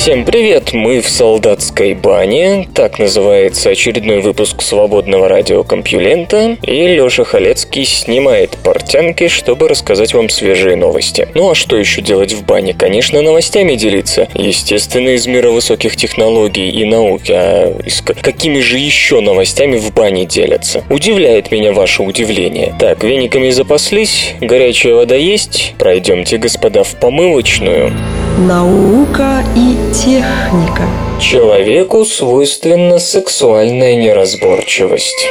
Всем привет, мы в солдатской бане, так называется очередной выпуск свободного радиокомпьюлента, и Лёша Халецкий снимает портянки, чтобы рассказать вам свежие новости. Ну а что еще делать в бане? Конечно, новостями делиться, естественно, из мира высоких технологий и науки, а какими же еще новостями в бане делятся? Удивляет меня ваше удивление. Так, вениками запаслись, горячая вода есть, пройдемте, господа, в помывочную. Наука и техника. Человеку свойственна сексуальная неразборчивость.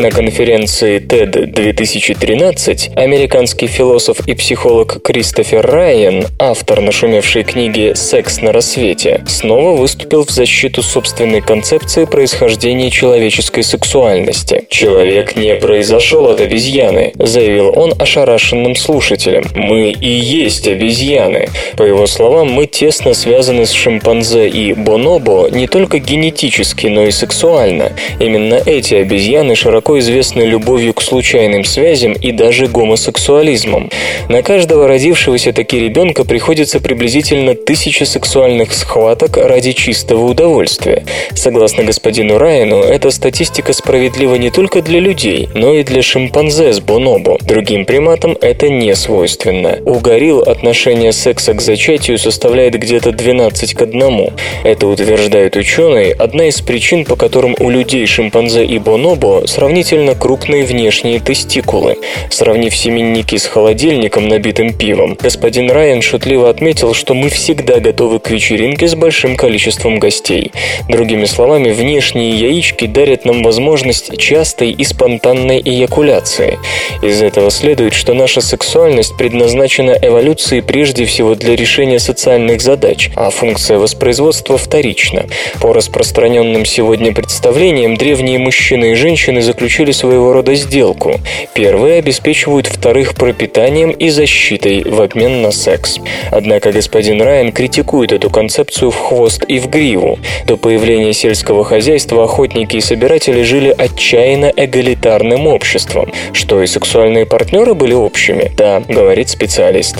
На конференции TED 2013 американский философ и психолог Кристофер Райан, автор нашумевшей книги «Секс на рассвете», снова выступил в защиту собственной концепции происхождения человеческой сексуальности. «Человек не произошел от обезьяны», — заявил он ошарашенным слушателям. «Мы и есть обезьяны». По его словам, мы тесно связаны с шимпанзе и бонобо не только генетически, но и сексуально. Именно эти обезьяны широко широко известны любовью к случайным связям и даже гомосексуализмом. На каждого родившегося таки ребенка приходится приблизительно тысяча сексуальных схваток ради чистого удовольствия. Согласно господину Райану, эта статистика справедлива не только для людей, но и для шимпанзе с бонобо. Другим приматам это не свойственно. У горилл отношение секса к зачатию составляет где-то 12 к 1. Это утверждают ученые, одна из причин, по которым у людей шимпанзе и бонобо сравнительно сравнительно крупные внешние тестикулы. Сравнив семенники с холодильником, набитым пивом, господин Райан шутливо отметил, что мы всегда готовы к вечеринке с большим количеством гостей. Другими словами, внешние яички дарят нам возможность частой и спонтанной эякуляции. Из этого следует, что наша сексуальность предназначена эволюцией прежде всего для решения социальных задач, а функция воспроизводства вторична. По распространенным сегодня представлениям, древние мужчины и женщины заключали заключили своего рода сделку. Первые обеспечивают вторых пропитанием и защитой в обмен на секс. Однако господин Райан критикует эту концепцию в хвост и в гриву. До появления сельского хозяйства охотники и собиратели жили отчаянно эгалитарным обществом. Что и сексуальные партнеры были общими? Да, говорит специалист.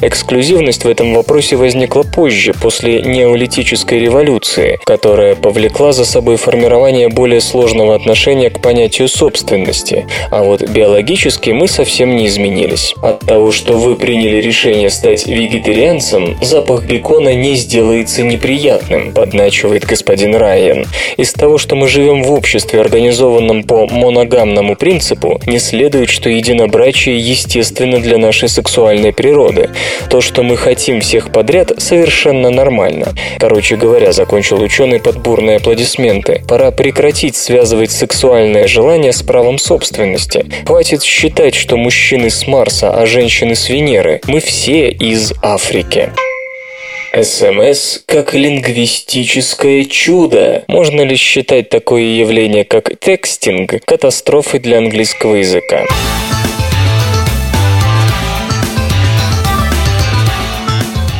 Эксклюзивность в этом вопросе возникла позже, после неолитической революции, которая повлекла за собой формирование более сложного отношения к понятию собственности. А вот биологически мы совсем не изменились. От того, что вы приняли решение стать вегетарианцем, запах бекона не сделается неприятным, подначивает господин Райан. Из того, что мы живем в обществе, организованном по моногамному принципу, не следует, что единобрачие естественно для нашей сексуальной природы. То, что мы хотим всех подряд, совершенно нормально. Короче говоря, закончил ученый под бурные аплодисменты. Пора прекратить связывать сексуальное желание с правом собственности. Хватит считать, что мужчины с Марса, а женщины с Венеры. Мы все из Африки. СМС как лингвистическое чудо. Можно ли считать такое явление, как текстинг, катастрофой для английского языка?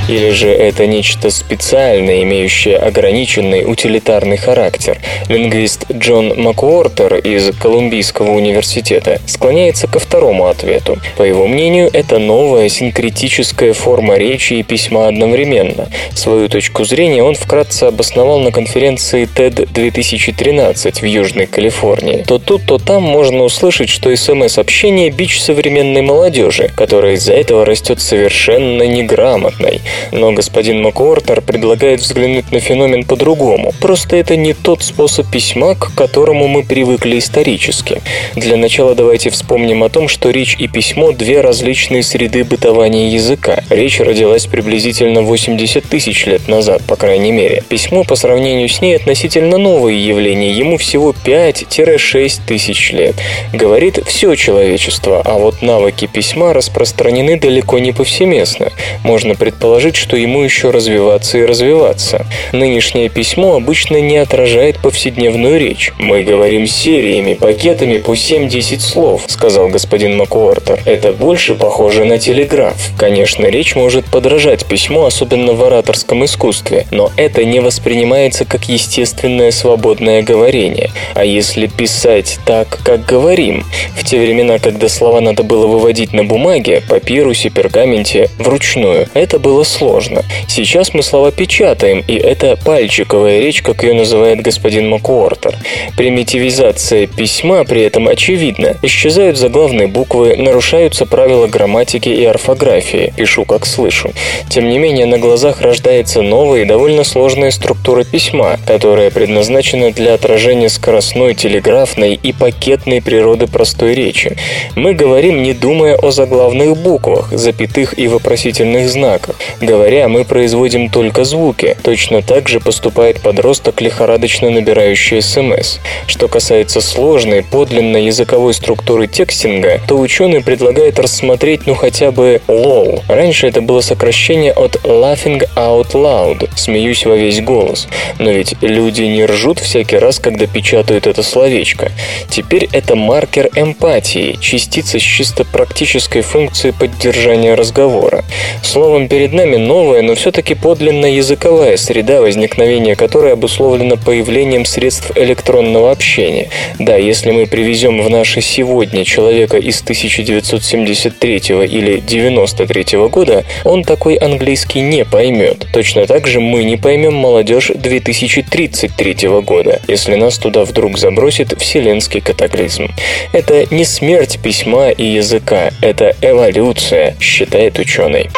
Или же это нечто специальное, имеющее ограниченный утилитарный характер? Лингвист Джон Макуортер из Колумбийского университета склоняется ко второму ответу. По его мнению, это новая синкретическая форма речи и письма одновременно. Свою точку зрения он вкратце обосновал на конференции TED 2013 в Южной Калифорнии. То тут, то там можно услышать, что СМС-общение – бич современной молодежи, которая из-за этого растет совершенно неграмотной – Но господин МакУортер предлагает взглянуть на феномен по-другому. Просто это не тот способ письма, к которому мы привыкли исторически. Для начала давайте вспомним о том, что речь и письмо – две различные среды бытования языка. Речь родилась приблизительно 80 тысяч лет назад, по крайней мере. Письмо по сравнению с ней относительно новое явление, ему всего 5-6 тысяч лет. Говорит все человечество, а вот навыки письма распространены далеко не повсеместно. Можно предположить, что ему еще развиваться и развиваться. Нынешнее письмо обычно не отражает повседневную речь. Мы говорим сериями, пакетами по 7-10 слов, сказал господин Макуартер. Это больше похоже на телеграф. Конечно, речь может подражать письму, особенно в ораторском искусстве, но это не воспринимается как естественное свободное говорение. А если писать так, как говорим, в те времена, когда слова надо было выводить на бумаге, папирусе, пергаменте, вручную, это было сложно. Сейчас мы слова печатаем, и это пальчиковая речь, как ее называет господин Макуортер. Примитивизация письма при этом очевидна. Исчезают заглавные буквы, нарушаются правила грамматики и орфографии. Пишу, как слышу. Тем не менее, на глазах рождается новая и довольно сложная структура письма, которая предназначена для отражения скоростной, телеграфной и пакетной природы простой речи. Мы говорим, не думая о заглавных буквах, запятых и вопросительных знаках. Говоря, мы производим только звуки. Точно так же поступает подросток, лихорадочно набирающий СМС. Что касается сложной, подлинно языковой структуры текстинга, то ученый предлагает рассмотреть ну хотя бы LOL. Раньше это было сокращение от Laughing Out Loud, смеюсь во весь голос. Но ведь люди не ржут всякий раз, когда печатают это словечко. Теперь это маркер эмпатии, частица с чисто практической функцией поддержания разговора. Словом, перед нами новая, но все-таки подлинно языковая среда, возникновения которой обусловлена появлением средств электронного общения. Да, если мы привезем в наше сегодня человека из 1973 или 93 года, он такой английский не поймет. Точно так же мы не поймем молодежь 2033 года, если нас туда вдруг забросит вселенский катаклизм. Это не смерть письма и языка, это эволюция, считает ученый.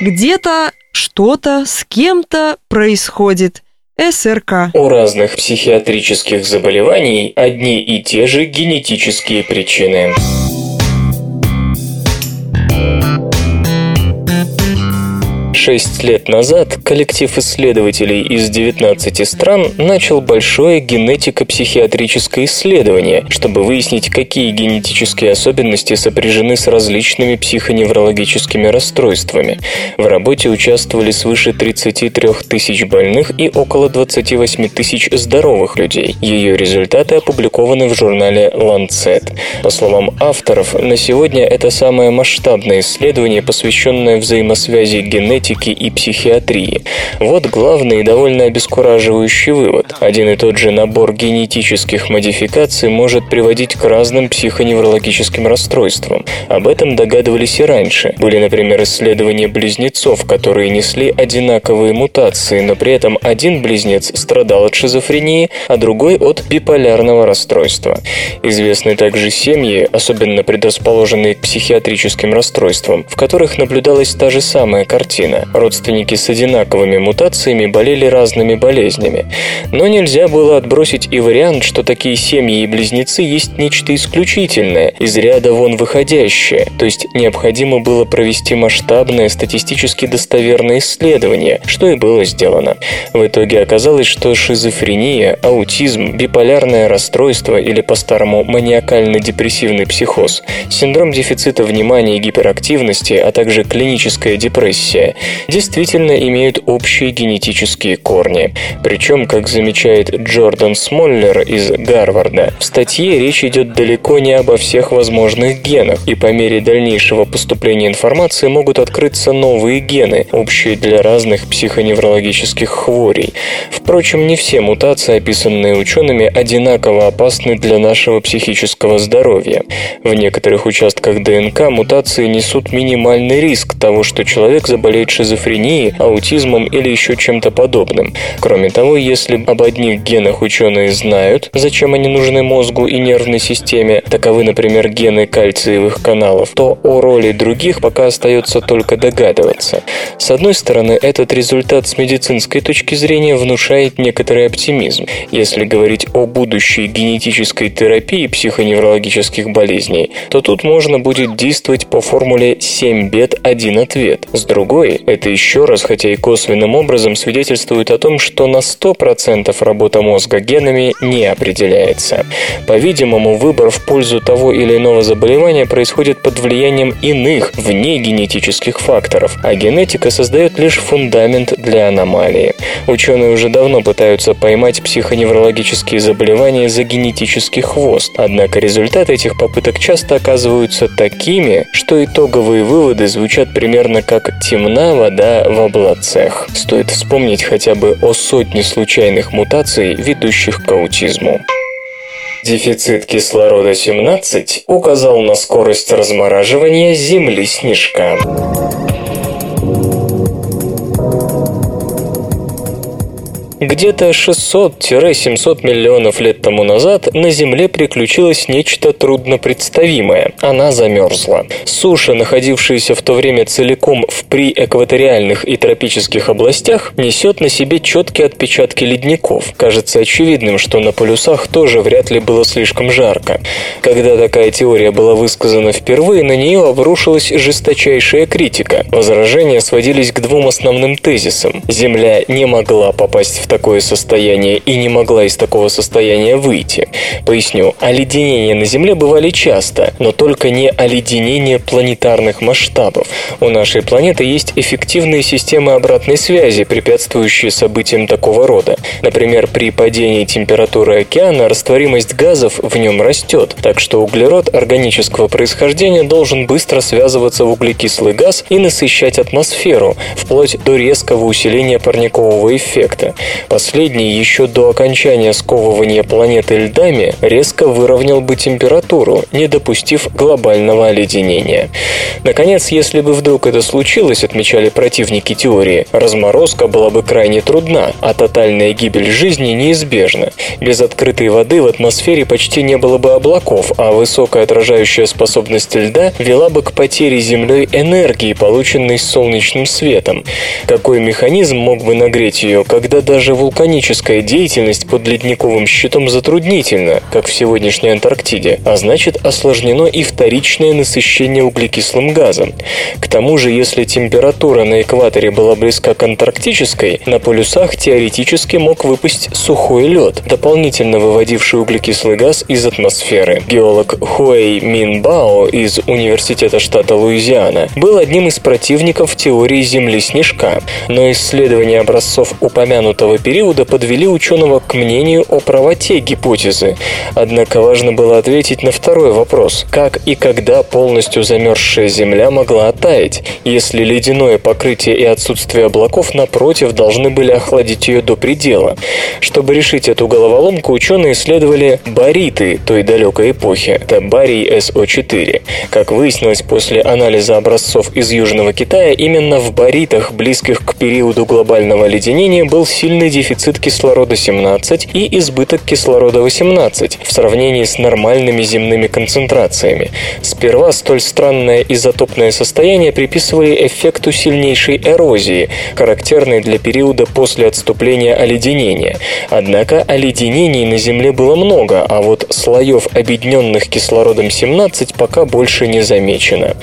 Где-то что-то с кем-то происходит. СРК. У разных психиатрических заболеваний одни и те же генетические причины. Шесть лет назад коллектив исследователей из 19 стран начал большое генетико-психиатрическое исследование, чтобы выяснить, какие генетические особенности сопряжены с различными психоневрологическими расстройствами. В работе участвовали свыше 33 тысяч больных и около 28 тысяч здоровых людей. Ее результаты опубликованы в журнале Lancet. По словам авторов, на сегодня это самое масштабное исследование, посвященное взаимосвязи генетики психики и психиатрии. Вот главный и довольно обескураживающий вывод. Один и тот же набор генетических модификаций может приводить к разным психоневрологическим расстройствам. Об этом догадывались и раньше. Были, например, исследования близнецов, которые несли одинаковые мутации, но при этом один близнец страдал от шизофрении, а другой от биполярного расстройства. Известны также семьи, особенно предрасположенные к психиатрическим расстройствам, в которых наблюдалась та же самая картина Родственники с одинаковыми мутациями болели разными болезнями. Но нельзя было отбросить и вариант, что такие семьи и близнецы есть нечто исключительное, из ряда вон выходящее, то есть необходимо было провести масштабное статистически достоверное исследование, что и было сделано. В итоге оказалось, что шизофрения, аутизм, биполярное расстройство или по-старому маниакально-депрессивный психоз, синдром дефицита внимания и гиперактивности, а также клиническая депрессия действительно имеют общие генетические корни. Причем, как замечает Джордан Смоллер из Гарварда, в статье речь идет далеко не обо всех возможных генах, и по мере дальнейшего поступления информации могут открыться новые гены, общие для разных психоневрологических хворей. Впрочем, не все мутации, описанные учеными, одинаково опасны для нашего психического здоровья. В некоторых участках ДНК мутации несут минимальный риск того, что человек заболеет шизофренией, аутизмом или еще чем-то подобным. Кроме того, если об одних генах ученые знают, зачем они нужны мозгу и нервной системе, таковы, например, гены кальциевых каналов, то о роли других пока остается только догадываться. С одной стороны, этот результат с медицинской точки зрения внушает некоторый оптимизм. Если говорить о будущей генетической терапии психоневрологических болезней, то тут можно будет действовать по формуле 7 бед, 1 ответ. С другой, это еще раз, хотя и косвенным образом, свидетельствует о том, что на 100% работа мозга генами не определяется. По-видимому, выбор в пользу того или иного заболевания происходит под влиянием иных, вне генетических факторов, а генетика создает лишь фундамент для аномалии. Ученые уже давно пытаются поймать психоневрологические заболевания за генетический хвост, однако результаты этих попыток часто оказываются такими, что итоговые выводы звучат примерно как «темна вода в облацах». Стоит вспомнить хотя бы о сотне случайных мутаций, ведущих к аутизму. Дефицит кислорода-17 указал на скорость размораживания Земли снежка. Где-то 600-700 миллионов лет тому назад на Земле приключилось нечто труднопредставимое. Она замерзла. Суша, находившаяся в то время целиком в приэкваториальных и тропических областях, несет на себе четкие отпечатки ледников. Кажется очевидным, что на полюсах тоже вряд ли было слишком жарко. Когда такая теория была высказана впервые, на нее обрушилась жесточайшая критика. Возражения сводились к двум основным тезисам. Земля не могла попасть в такое состояние и не могла из такого состояния выйти. Поясню, оледенения на Земле бывали часто, но только не оледенение планетарных масштабов. У нашей планеты есть эффективные системы обратной связи, препятствующие событиям такого рода. Например, при падении температуры океана растворимость газов в нем растет, так что углерод органического происхождения должен быстро связываться в углекислый газ и насыщать атмосферу, вплоть до резкого усиления парникового эффекта. Последний еще до окончания сковывания планеты льдами резко выровнял бы температуру, не допустив глобального оледенения. Наконец, если бы вдруг это случилось, отмечали противники теории, разморозка была бы крайне трудна, а тотальная гибель жизни неизбежна. Без открытой воды в атмосфере почти не было бы облаков, а высокая отражающая способность льда вела бы к потере Землей энергии, полученной солнечным светом. Какой механизм мог бы нагреть ее, когда даже даже вулканическая деятельность под ледниковым щитом затруднительна, как в сегодняшней Антарктиде, а значит осложнено и вторичное насыщение углекислым газом. К тому же, если температура на экваторе была близка к антарктической, на полюсах теоретически мог выпасть сухой лед, дополнительно выводивший углекислый газ из атмосферы. Геолог Хуэй Мин Бао из Университета штата Луизиана был одним из противников теории Земли снежка, но исследование образцов упомянутого периода подвели ученого к мнению о правоте гипотезы. Однако важно было ответить на второй вопрос. Как и когда полностью замерзшая Земля могла оттаять, если ледяное покрытие и отсутствие облаков напротив должны были охладить ее до предела? Чтобы решить эту головоломку, ученые исследовали бариты той далекой эпохи. Это барий СО4. Как выяснилось после анализа образцов из Южного Китая, именно в баритах, близких к периоду глобального леденения, был сильный сильный дефицит кислорода-17 и избыток кислорода-18 в сравнении с нормальными земными концентрациями. Сперва столь странное изотопное состояние приписывали эффекту сильнейшей эрозии, характерной для периода после отступления оледенения. Однако оледенений на Земле было много, а вот слоев, объединенных кислородом-17, пока больше не замечено.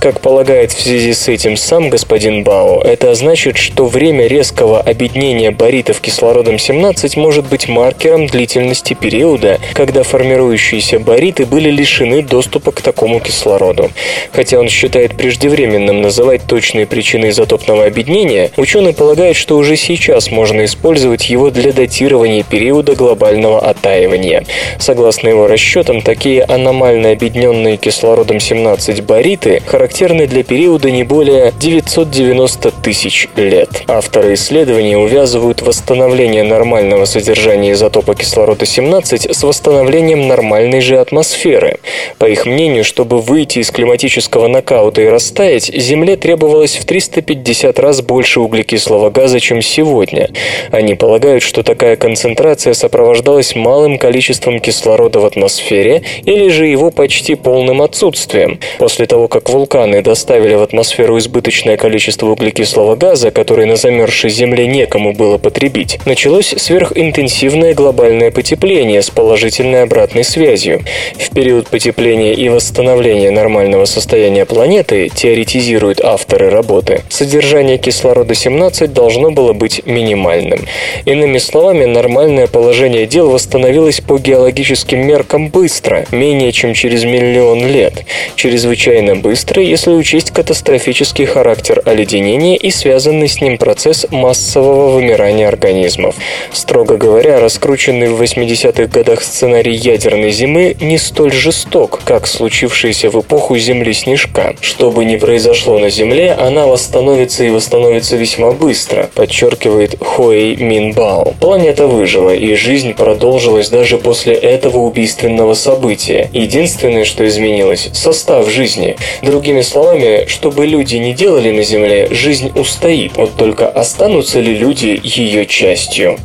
Как полагает в связи с этим сам господин Бао, это значит, что время резкого объединения барита баритов кислородом-17 может быть маркером длительности периода, когда формирующиеся бариты были лишены доступа к такому кислороду. Хотя он считает преждевременным называть точные причины изотопного объединения, ученый полагает, что уже сейчас можно использовать его для датирования периода глобального оттаивания. Согласно его расчетам, такие аномально объединенные кислородом-17 бариты характерны для периода не более 990 тысяч лет. Авторы исследования увязывают восстановления нормального содержания изотопа кислорода-17 с восстановлением нормальной же атмосферы. По их мнению, чтобы выйти из климатического нокаута и растаять, Земле требовалось в 350 раз больше углекислого газа, чем сегодня. Они полагают, что такая концентрация сопровождалась малым количеством кислорода в атмосфере или же его почти полным отсутствием. После того, как вулканы доставили в атмосферу избыточное количество углекислого газа, который на замерзшей Земле некому было потребить, началось сверхинтенсивное глобальное потепление с положительной обратной связью. В период потепления и восстановления нормального состояния планеты, теоретизируют авторы работы, содержание кислорода-17 должно было быть минимальным. Иными словами, нормальное положение дел восстановилось по геологическим меркам быстро, менее чем через миллион лет. Чрезвычайно быстро, если учесть катастрофический характер оледенения и связанный с ним процесс массового вымирания организмов. Строго говоря, раскрученный в 80-х годах сценарий ядерной зимы не столь жесток, как случившийся в эпоху Земли снежка. Что бы ни произошло на Земле, она восстановится и восстановится весьма быстро, подчеркивает Хуэй Минбао. Планета выжила, и жизнь продолжилась даже после этого убийственного события. Единственное, что изменилось – состав жизни. Другими словами, что бы люди не делали на Земле, жизнь устоит. Вот только останутся ли люди ее частью?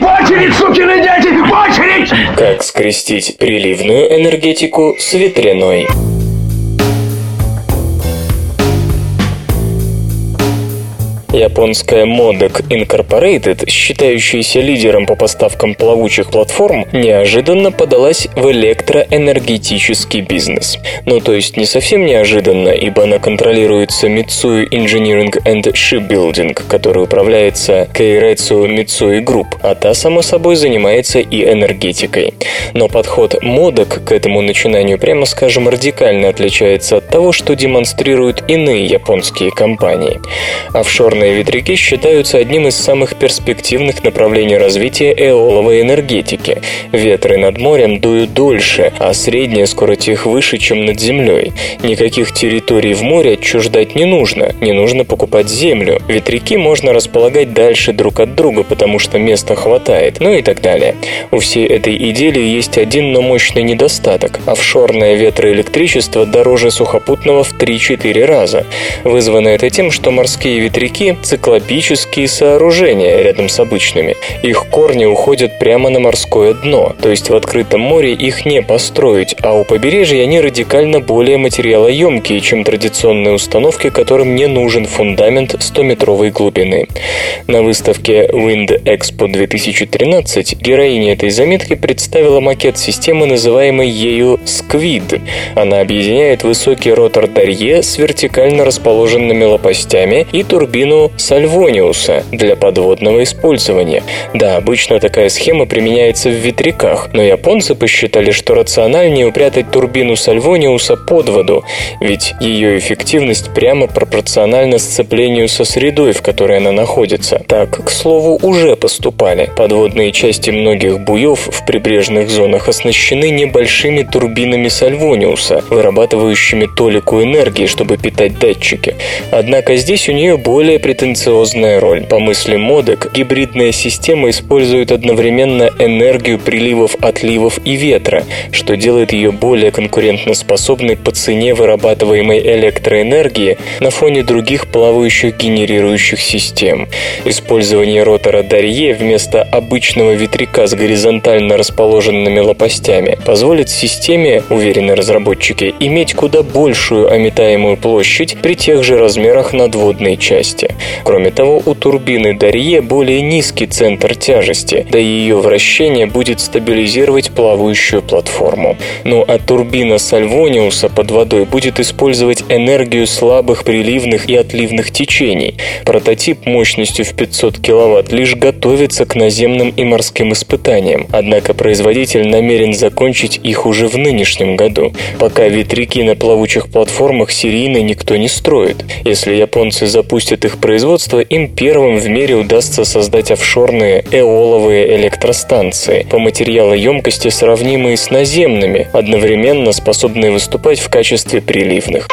Очередь, сукины дети! Очередь! Как скрестить приливную энергетику с ветряной? Японская Modec Incorporated, считающаяся лидером по поставкам плавучих платформ, неожиданно подалась в электроэнергетический бизнес. Ну, то есть не совсем неожиданно, ибо она контролируется Mitsui Engineering and Shipbuilding, который управляется Keiretsu Mitsui Group, а та, само собой, занимается и энергетикой. Но подход Modec к этому начинанию, прямо скажем, радикально отличается от того, что демонстрируют иные японские компании. Офшорные Солнечные ветряки считаются одним из самых перспективных направлений развития эоловой энергетики. Ветры над морем дуют дольше, а средняя скорость их выше, чем над землей. Никаких территорий в море отчуждать не нужно, не нужно покупать землю. Ветряки можно располагать дальше друг от друга, потому что места хватает, ну и так далее. У всей этой идеи есть один, но мощный недостаток. Офшорное ветроэлектричество дороже сухопутного в 3-4 раза. Вызвано это тем, что морские ветряки циклопические сооружения рядом с обычными. Их корни уходят прямо на морское дно, то есть в открытом море их не построить, а у побережья они радикально более материалоемкие, чем традиционные установки, которым не нужен фундамент 100-метровой глубины. На выставке Wind Expo 2013 героиня этой заметки представила макет системы, называемой ею Squid. Она объединяет высокий ротор Дарье с вертикально расположенными лопастями и турбину Сальвониуса для подводного использования. Да, обычно такая схема применяется в ветряках, но японцы посчитали, что рациональнее упрятать турбину Сальвониуса под воду, ведь ее эффективность прямо пропорциональна сцеплению со средой, в которой она находится. Так, к слову, уже поступали. Подводные части многих буев в прибрежных зонах оснащены небольшими турбинами Сальвониуса, вырабатывающими толику энергии, чтобы питать датчики. Однако здесь у нее более претенциозная роль. По мысли Модек, гибридная система использует одновременно энергию приливов, отливов и ветра, что делает ее более конкурентоспособной по цене вырабатываемой электроэнергии на фоне других плавающих генерирующих систем. Использование ротора Дарье вместо обычного ветряка с горизонтально расположенными лопастями позволит системе, уверены разработчики, иметь куда большую ометаемую площадь при тех же размерах надводной части. Кроме того, у турбины Дарье более низкий центр тяжести, да и ее вращение будет стабилизировать плавающую платформу. Ну а турбина Сальвониуса под водой будет использовать энергию слабых приливных и отливных течений. Прототип мощностью в 500 кВт лишь готовится к наземным и морским испытаниям, однако производитель намерен закончить их уже в нынешнем году, пока ветряки на плавучих платформах серийно никто не строит. Если японцы запустят их производства, им первым в мире удастся создать офшорные эоловые электростанции по материалоемкости сравнимые с наземными, одновременно способные выступать в качестве приливных.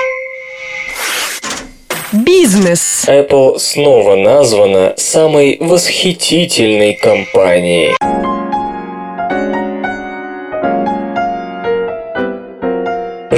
Бизнес. Apple снова названа самой восхитительной компанией.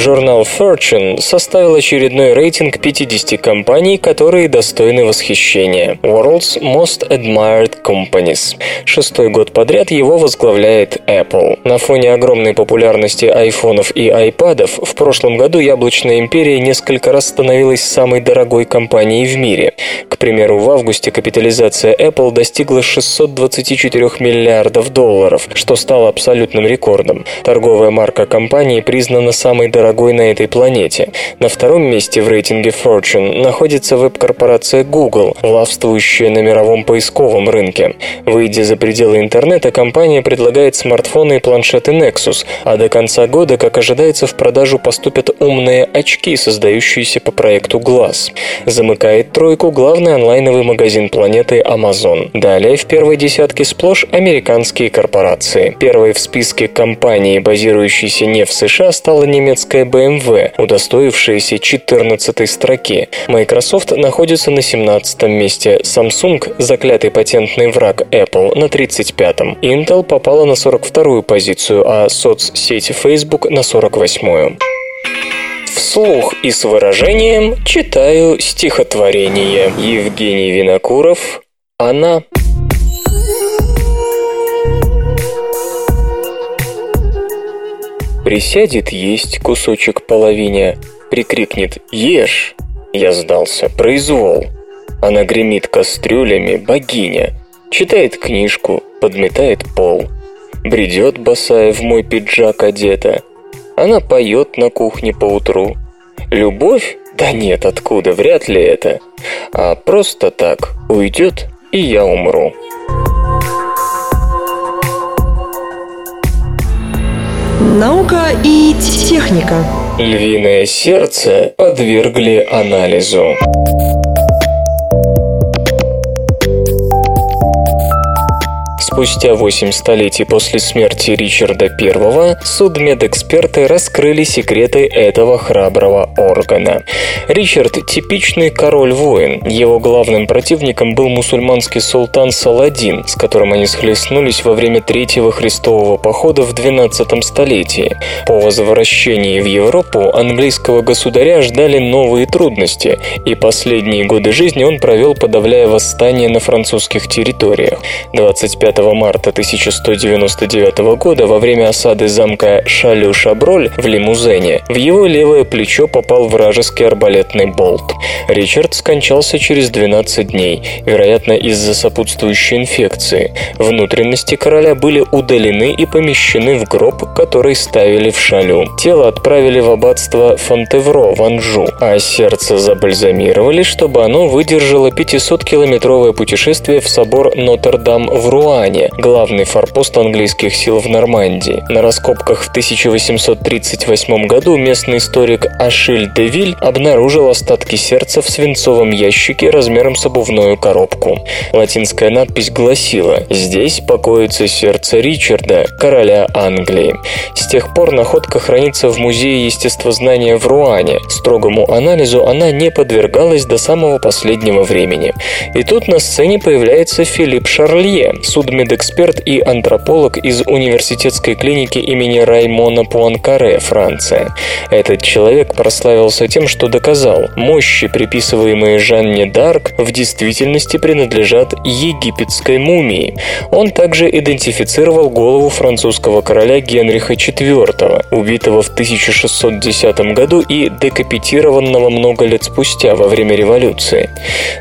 Журнал Fortune составил очередной рейтинг 50 компаний, которые достойны восхищения. World's Most Admired Companies. Шестой год подряд его возглавляет Apple. На фоне огромной популярности айфонов и айпадов в прошлом году яблочная империя несколько раз становилась самой дорогой компанией в мире. К примеру, в августе капитализация Apple достигла 624 миллиардов долларов, что стало абсолютным рекордом. Торговая марка компании признана самой дорогой дорогой на этой планете. На втором месте в рейтинге Fortune находится веб-корпорация Google, властвующая на мировом поисковом рынке. Выйдя за пределы интернета, компания предлагает смартфоны и планшеты Nexus, а до конца года, как ожидается, в продажу поступят умные очки, создающиеся по проекту Glass. Замыкает тройку главный онлайновый магазин планеты Amazon. Далее в первой десятке сплошь американские корпорации. Первой в списке компаний, базирующейся не в США, стала немецкая немецкая BMW, удостоившаяся 14 строки. Microsoft находится на 17 месте, Samsung, заклятый патентный враг Apple, на 35-м. Intel попала на 42-ю позицию, а соцсеть Facebook на 48-ю. Вслух и с выражением читаю стихотворение. Евгений Винокуров «Она». Присядет есть кусочек половине, прикрикнет «Ешь!» Я сдался, произвол. Она гремит кастрюлями, богиня. Читает книжку, подметает пол. Бредет босая в мой пиджак одета. Она поет на кухне поутру. Любовь? Да нет, откуда, вряд ли это. А просто так уйдет, и я умру. Наука и техника. Львиное сердце подвергли анализу. Спустя 8 столетий после смерти Ричарда I судмедэксперты раскрыли секреты этого храброго органа. Ричард – типичный король-воин. Его главным противником был мусульманский султан Саладин, с которым они схлестнулись во время Третьего Христового похода в XII столетии. По возвращении в Европу английского государя ждали новые трудности, и последние годы жизни он провел, подавляя восстание на французских территориях. 25 марта 1199 года во время осады замка Шалю-Шаброль в Лимузене в его левое плечо попал вражеский арбалетный болт. Ричард скончался через 12 дней, вероятно из-за сопутствующей инфекции. Внутренности короля были удалены и помещены в гроб, который ставили в Шалю. Тело отправили в аббатство Фонтевро в Анжу, а сердце забальзамировали, чтобы оно выдержало 500-километровое путешествие в собор Нотр-Дам в Руане, Британия, главный форпост английских сил в Нормандии. На раскопках в 1838 году местный историк Ашиль де Виль обнаружил остатки сердца в свинцовом ящике размером с обувную коробку. Латинская надпись гласила «Здесь покоится сердце Ричарда, короля Англии». С тех пор находка хранится в Музее естествознания в Руане. Строгому анализу она не подвергалась до самого последнего времени. И тут на сцене появляется Филипп Шарлье, судмедэксперт медэксперт и антрополог из университетской клиники имени Раймона Пуанкаре, Франция. Этот человек прославился тем, что доказал, мощи, приписываемые Жанне Дарк, в действительности принадлежат египетской мумии. Он также идентифицировал голову французского короля Генриха IV, убитого в 1610 году и декапитированного много лет спустя во время революции.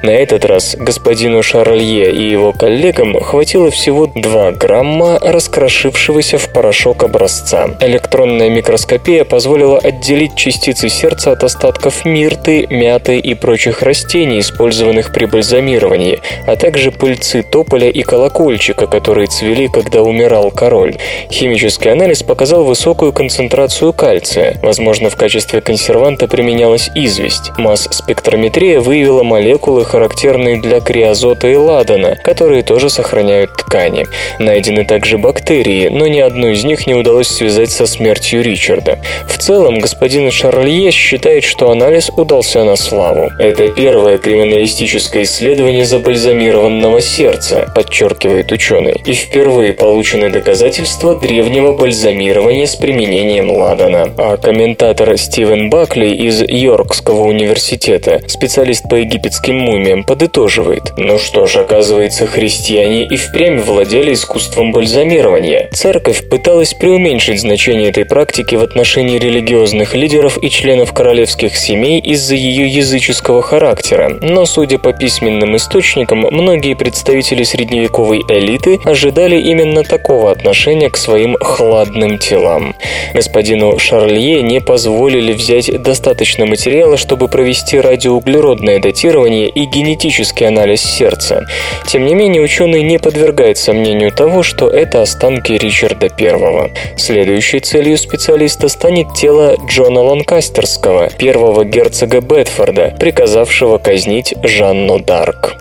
На этот раз господину Шарлье и его коллегам хватило всего всего 2 грамма раскрошившегося в порошок образца. Электронная микроскопия позволила отделить частицы сердца от остатков мирты, мяты и прочих растений, использованных при бальзамировании, а также пыльцы тополя и колокольчика, которые цвели, когда умирал король. Химический анализ показал высокую концентрацию кальция. Возможно, в качестве консерванта применялась известь. Масс-спектрометрия выявила молекулы, характерные для криозота и ладана, которые тоже сохраняют ткань ткани. Найдены также бактерии, но ни одну из них не удалось связать со смертью Ричарда. В целом, господин Шарлье считает, что анализ удался на славу. Это первое криминалистическое исследование забальзамированного сердца, подчеркивает ученый, и впервые получены доказательства древнего бальзамирования с применением ладана. А комментатор Стивен Бакли из Йоркского университета, специалист по египетским мумиям, подытоживает. Ну что ж, оказывается, христиане и впрямь владели искусством бальзамирования. Церковь пыталась преуменьшить значение этой практики в отношении религиозных лидеров и членов королевских семей из-за ее языческого характера, но, судя по письменным источникам, многие представители средневековой элиты ожидали именно такого отношения к своим хладным телам. Господину Шарлье не позволили взять достаточно материала, чтобы провести радиоуглеродное датирование и генетический анализ сердца. Тем не менее, ученый не подвергает сомнению того, что это останки Ричарда I. Следующей целью специалиста станет тело Джона Ланкастерского, первого герцога Бетфорда, приказавшего казнить Жанну Дарк.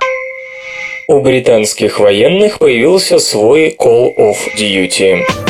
У британских военных появился свой Call of Duty.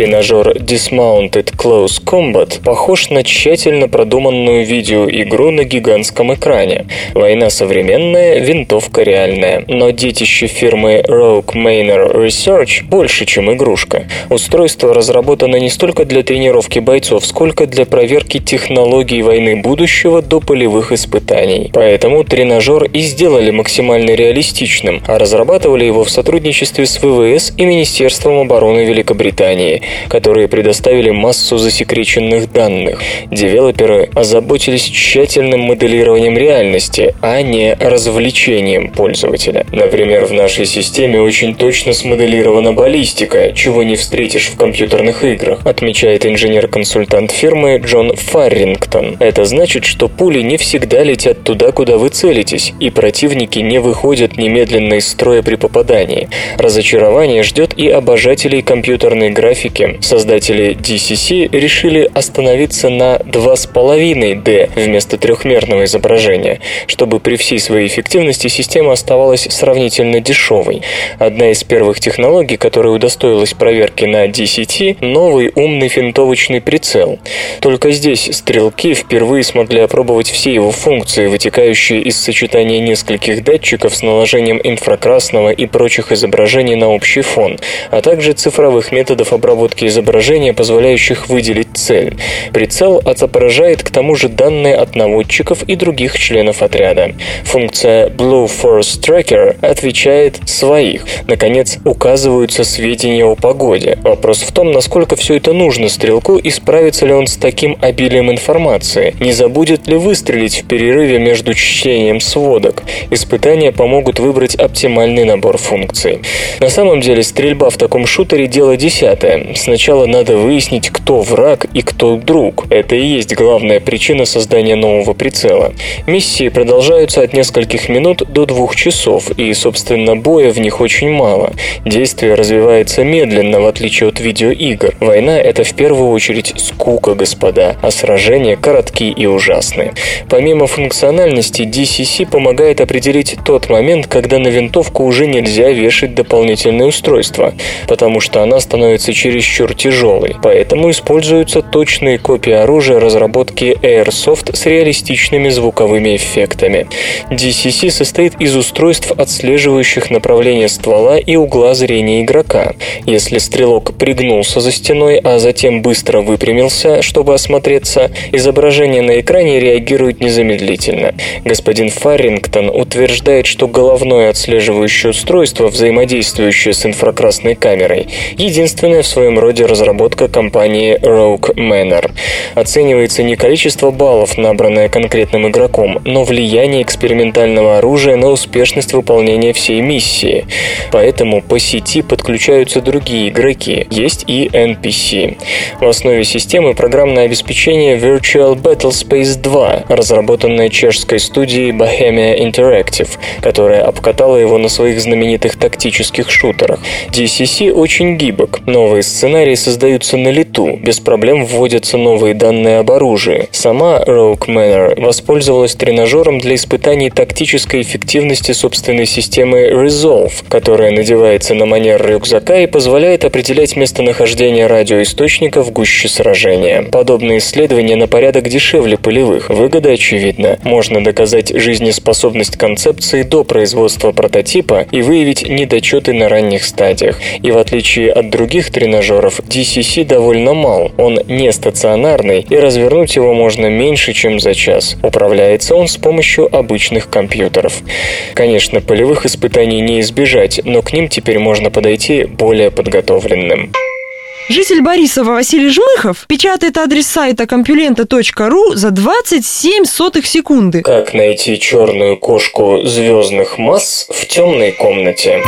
Тренажер Dismounted Close Combat похож на тщательно продуманную видеоигру на гигантском экране. Война современная, винтовка реальная. Но детище фирмы Rogue Manor Research больше, чем игрушка. Устройство разработано не столько для тренировки бойцов, сколько для проверки технологий войны будущего до полевых испытаний. Поэтому тренажер и сделали максимально реалистичным, а разрабатывали его в сотрудничестве с ВВС и Министерством обороны Великобритании которые предоставили массу засекреченных данных. Девелоперы озаботились тщательным моделированием реальности, а не развлечением пользователя. Например, в нашей системе очень точно смоделирована баллистика, чего не встретишь в компьютерных играх, отмечает инженер-консультант фирмы Джон Фаррингтон. Это значит, что пули не всегда летят туда, куда вы целитесь, и противники не выходят немедленно из строя при попадании. Разочарование ждет и обожателей компьютерной графики графике. Создатели DCC решили остановиться на 2,5D вместо трехмерного изображения, чтобы при всей своей эффективности система оставалась сравнительно дешевой. Одна из первых технологий, которая удостоилась проверки на DCT – новый умный финтовочный прицел. Только здесь стрелки впервые смогли опробовать все его функции, вытекающие из сочетания нескольких датчиков с наложением инфракрасного и прочих изображений на общий фон, а также цифровых методов обработки обработки изображения, позволяющих выделить цель. Прицел отображает к тому же данные от наводчиков и других членов отряда. Функция Blue Force Tracker отвечает своих. Наконец, указываются сведения о погоде. Вопрос в том, насколько все это нужно стрелку и справится ли он с таким обилием информации. Не забудет ли выстрелить в перерыве между чтением сводок. Испытания помогут выбрать оптимальный набор функций. На самом деле, стрельба в таком шутере дело десятое. Сначала надо выяснить, кто враг и кто друг. Это и есть главная причина создания нового прицела. Миссии продолжаются от нескольких минут до двух часов, и, собственно, боя в них очень мало. Действие развивается медленно, в отличие от видеоигр. Война — это в первую очередь скука, господа, а сражения короткие и ужасные. Помимо функциональности, DCC помогает определить тот момент, когда на винтовку уже нельзя вешать дополнительное устройство, потому что она становится чересчур чересчур тяжелый, поэтому используются точные копии оружия разработки Airsoft с реалистичными звуковыми эффектами. DCC состоит из устройств, отслеживающих направление ствола и угла зрения игрока. Если стрелок пригнулся за стеной, а затем быстро выпрямился, чтобы осмотреться, изображение на экране реагирует незамедлительно. Господин Фаррингтон утверждает, что головное отслеживающее устройство, взаимодействующее с инфракрасной камерой, единственное в своем роде разработка компании Rogue Manor. Оценивается не количество баллов, набранное конкретным игроком, но влияние экспериментального оружия на успешность выполнения всей миссии. Поэтому по сети подключаются другие игроки, есть и NPC. В основе системы программное обеспечение Virtual Battle Space 2, разработанное чешской студией Bohemia Interactive, которая обкатала его на своих знаменитых тактических шутерах. DCC очень гибок. Новые сценарии создаются на лету, без проблем вводятся новые данные об оружии. Сама Rogue Manor воспользовалась тренажером для испытаний тактической эффективности собственной системы Resolve, которая надевается на манер рюкзака и позволяет определять местонахождение радиоисточника в гуще сражения. Подобные исследования на порядок дешевле полевых. Выгода очевидна. Можно доказать жизнеспособность концепции до производства прототипа и выявить недочеты на ранних стадиях. И в отличие от других тренажеров, DCC довольно мал. Он не стационарный, и развернуть его можно меньше, чем за час. Управляется он с помощью обычных компьютеров. Конечно, полевых испытаний не избежать, но к ним теперь можно подойти более подготовленным. Житель Борисова Василий Жмыхов печатает адрес сайта компьюлента.ру за 27 сотых секунды. Как найти черную кошку звездных масс в темной комнате?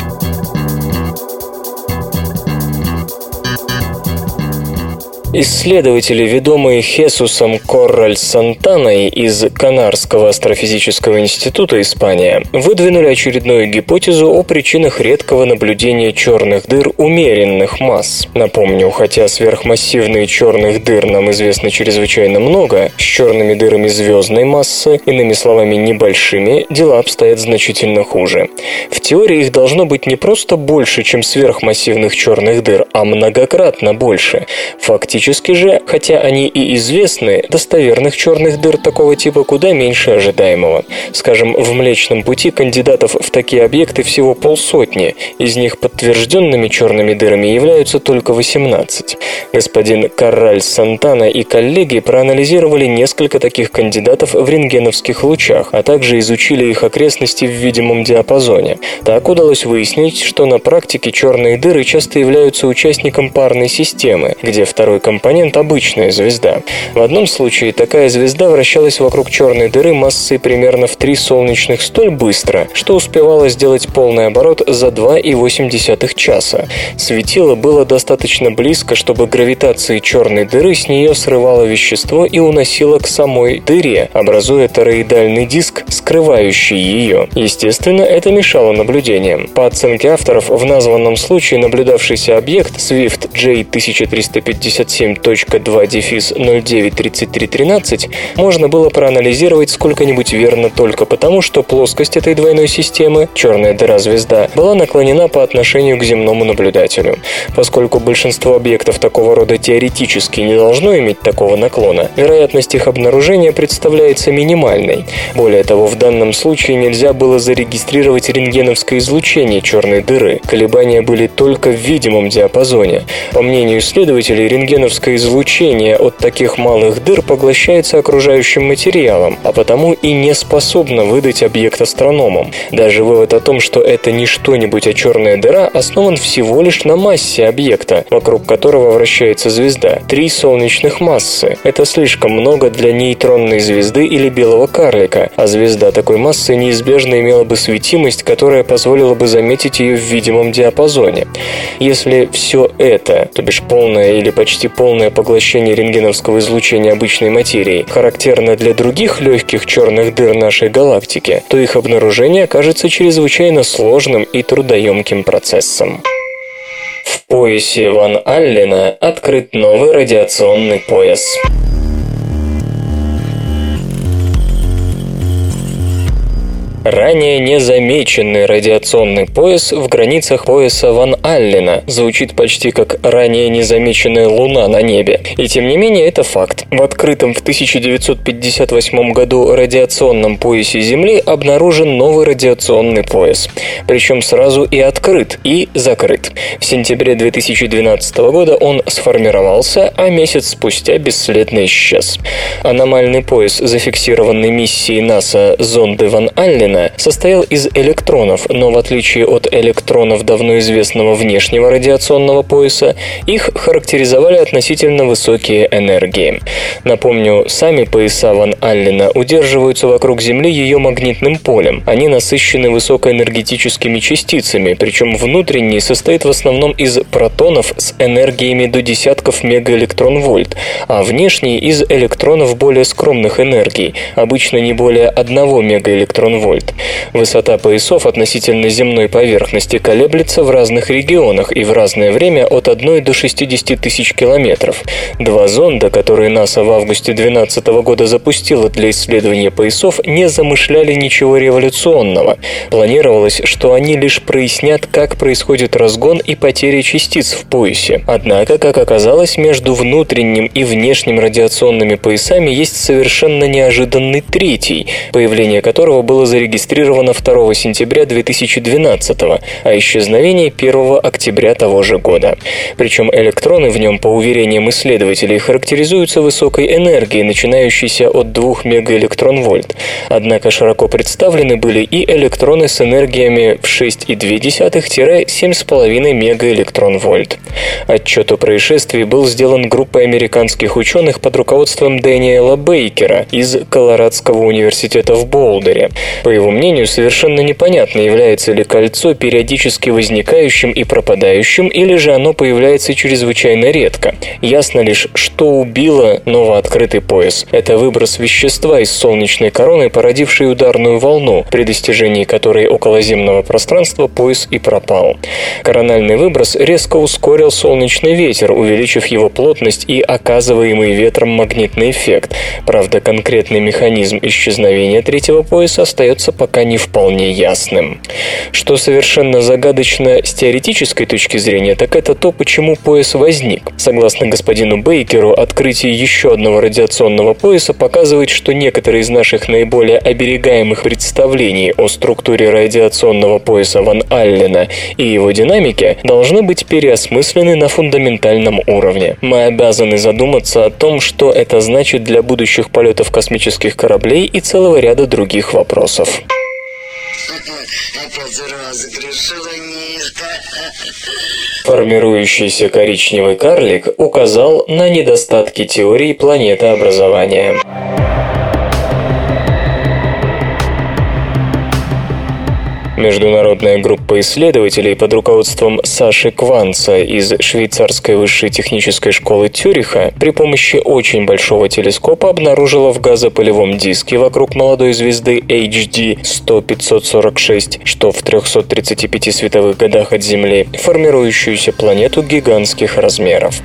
Исследователи, ведомые Хесусом Корраль Сантаной из Канарского астрофизического института Испания, выдвинули очередную гипотезу о причинах редкого наблюдения черных дыр умеренных масс. Напомню, хотя сверхмассивные черных дыр нам известно чрезвычайно много, с черными дырами звездной массы, иными словами небольшими, дела обстоят значительно хуже. В теории их должно быть не просто больше, чем сверхмассивных черных дыр, а многократно больше. Фактически Фактически же, хотя они и известны, достоверных черных дыр такого типа куда меньше ожидаемого. Скажем, в Млечном Пути кандидатов в такие объекты всего полсотни, из них подтвержденными черными дырами являются только 18. Господин Карраль Сантана и коллеги проанализировали несколько таких кандидатов в рентгеновских лучах, а также изучили их окрестности в видимом диапазоне. Так удалось выяснить, что на практике черные дыры часто являются участником парной системы, где второй компонент компонент – обычная звезда. В одном случае такая звезда вращалась вокруг черной дыры массой примерно в 3 солнечных столь быстро, что успевала сделать полный оборот за 2,8 часа. Светило было достаточно близко, чтобы гравитация черной дыры с нее срывало вещество и уносило к самой дыре, образуя тороидальный диск, скрывающий ее. Естественно, это мешало наблюдениям. По оценке авторов, в названном случае наблюдавшийся объект Swift J1357 7.2 дефис 093313 можно было проанализировать сколько-нибудь верно только потому, что плоскость этой двойной системы, черная дыра-звезда, была наклонена по отношению к земному наблюдателю. Поскольку большинство объектов такого рода теоретически не должно иметь такого наклона, вероятность их обнаружения представляется минимальной. Более того, в данном случае нельзя было зарегистрировать рентгеновское излучение черной дыры. Колебания были только в видимом диапазоне. По мнению исследователей, рентгеновское Рентгеновское излучение от таких малых дыр поглощается окружающим материалом, а потому и не способно выдать объект астрономам. Даже вывод о том, что это не что-нибудь, а черная дыра, основан всего лишь на массе объекта, вокруг которого вращается звезда. Три солнечных массы. Это слишком много для нейтронной звезды или белого карлика, а звезда такой массы неизбежно имела бы светимость, которая позволила бы заметить ее в видимом диапазоне. Если все это, то бишь полное или почти полное полное поглощение рентгеновского излучения обычной материи характерно для других легких черных дыр нашей галактики, то их обнаружение окажется чрезвычайно сложным и трудоемким процессом. В поясе Ван Аллена открыт новый радиационный пояс. Ранее незамеченный радиационный пояс в границах пояса Ван Аллена звучит почти как ранее незамеченная Луна на небе. И тем не менее это факт. В открытом в 1958 году радиационном поясе Земли обнаружен новый радиационный пояс. Причем сразу и открыт, и закрыт. В сентябре 2012 года он сформировался, а месяц спустя бесследно исчез. Аномальный пояс, зафиксированный миссией НАСА зонды Ван Аллена, Эйнштейна состоял из электронов, но в отличие от электронов давно известного внешнего радиационного пояса, их характеризовали относительно высокие энергии. Напомню, сами пояса Ван Аллена удерживаются вокруг Земли ее магнитным полем. Они насыщены высокоэнергетическими частицами, причем внутренний состоит в основном из протонов с энергиями до десятков мегаэлектрон-вольт, а внешний из электронов более скромных энергий, обычно не более 1 мегаэлектрон-вольт. Вольт. Высота поясов относительно земной поверхности колеблется в разных регионах и в разное время от 1 до 60 тысяч километров. Два зонда, которые НАСА в августе 2012 года запустила для исследования поясов, не замышляли ничего революционного. Планировалось, что они лишь прояснят, как происходит разгон и потеря частиц в поясе. Однако, как оказалось, между внутренним и внешним радиационными поясами есть совершенно неожиданный третий, появление которого было зарегистрировано 2 сентября 2012, а исчезновение 1 октября того же года. Причем электроны в нем, по уверениям исследователей, характеризуются высокой энергией, начинающейся от 2 мегаэлектрон-вольт. Однако широко представлены были и электроны с энергиями в 6,2-7,5 мегаэлектрон-вольт. Отчет о происшествии был сделан группой американских ученых под руководством Дэниела Бейкера из Колорадского университета в Болдере. По его мнению, совершенно непонятно, является ли кольцо периодически возникающим и пропадающим, или же оно появляется чрезвычайно редко. Ясно лишь, что убило новооткрытый пояс. Это выброс вещества из солнечной короны, породивший ударную волну, при достижении которой околоземного пространства пояс и пропал. Корональный выброс резко ускорил солнечный ветер, увеличив его плотность и оказываемый ветром магнитный эффект. Правда, конкретный механизм исчезновения третьего пояса остается пока не вполне ясным. Что совершенно загадочно с теоретической точки зрения, так это то, почему пояс возник. Согласно господину Бейкеру, открытие еще одного радиационного пояса показывает, что некоторые из наших наиболее оберегаемых представлений о структуре радиационного пояса Ван Аллена и его динамике должны быть переосмыслены на фундаментальном уровне. Мы обязаны задуматься о том, что это значит для будущих полетов космических кораблей и целого ряда других вопросов. Формирующийся коричневый карлик указал на недостатки теории планетообразования. Международная группа исследователей под руководством Саши Кванца из швейцарской высшей технической школы Тюриха при помощи очень большого телескопа обнаружила в газопылевом диске вокруг молодой звезды HD 100-546, что в 335 световых годах от Земли, формирующуюся планету гигантских размеров.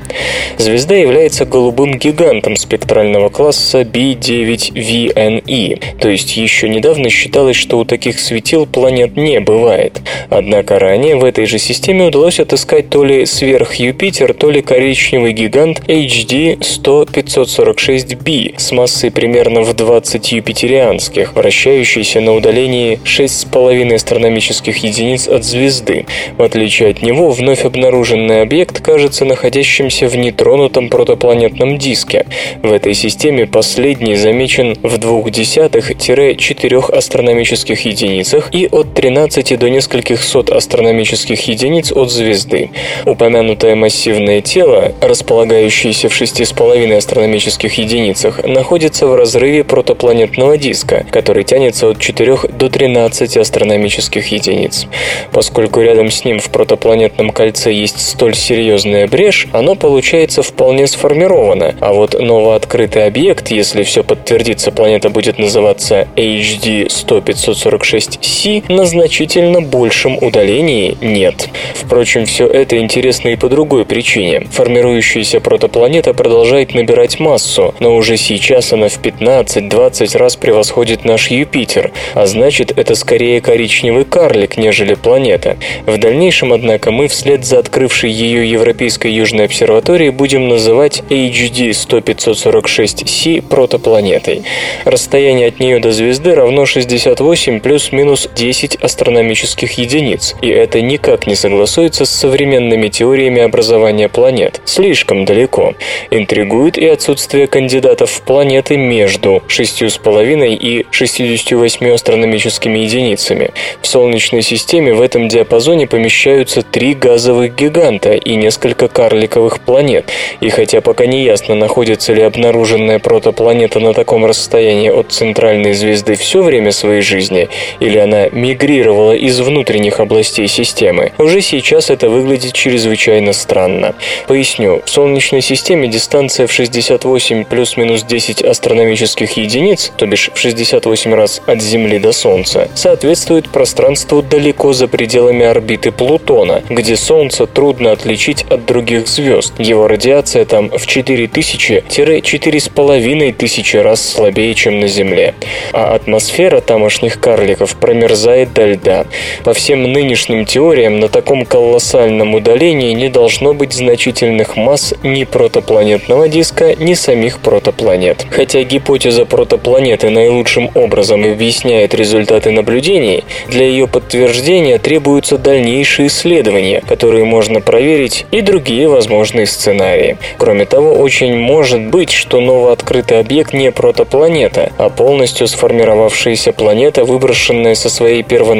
Звезда является голубым гигантом спектрального класса B9VNE, то есть еще недавно считалось, что у таких светил планет не бывает. Однако ранее в этой же системе удалось отыскать то ли сверх-Юпитер, то ли коричневый гигант HD 100-546b с массой примерно в 20 юпитерианских, вращающийся на удалении 6,5 астрономических единиц от звезды. В отличие от него, вновь обнаруженный объект кажется находящимся в нетронутом протопланетном диске. В этой системе последний замечен в 0,2-4 астрономических единицах и от 13 12 до нескольких сот астрономических единиц от звезды. Упомянутое массивное тело, располагающееся в 6,5 астрономических единицах, находится в разрыве протопланетного диска, который тянется от 4 до 13 астрономических единиц. Поскольку рядом с ним в протопланетном кольце есть столь серьезная брешь, оно получается вполне сформировано, а вот новооткрытый объект, если все подтвердится, планета будет называться HD 100-546c, назначен значительно большем удалении нет. Впрочем, все это интересно и по другой причине. Формирующаяся протопланета продолжает набирать массу, но уже сейчас она в 15-20 раз превосходит наш Юпитер, а значит это скорее коричневый карлик, нежели планета. В дальнейшем, однако, мы вслед за открывшей ее Европейской Южной обсерваторией будем называть HD 100-546c протопланетой. Расстояние от нее до звезды равно 68 плюс-минус 10 астрономических единиц, и это никак не согласуется с современными теориями образования планет. Слишком далеко. Интригует и отсутствие кандидатов в планеты между 6,5 и 68 астрономическими единицами. В Солнечной системе в этом диапазоне помещаются три газовых гиганта и несколько карликовых планет. И хотя пока не ясно, находится ли обнаруженная протопланета на таком расстоянии от центральной звезды все время своей жизни, или она мигрирует мигрировала из внутренних областей системы, уже сейчас это выглядит чрезвычайно странно. Поясню, в Солнечной системе дистанция в 68 плюс-минус 10 астрономических единиц, то бишь в 68 раз от Земли до Солнца, соответствует пространству далеко за пределами орбиты Плутона, где Солнце трудно отличить от других звезд. Его радиация там в 4000-4,5 тысячи раз слабее, чем на Земле. А атмосфера тамошних карликов промерзает до льда. По всем нынешним теориям на таком колоссальном удалении не должно быть значительных масс ни протопланетного диска, ни самих протопланет. Хотя гипотеза протопланеты наилучшим образом объясняет результаты наблюдений, для ее подтверждения требуются дальнейшие исследования, которые можно проверить, и другие возможные сценарии. Кроме того, очень может быть, что новооткрытый объект не протопланета, а полностью сформировавшаяся планета, выброшенная со своей первоначальной,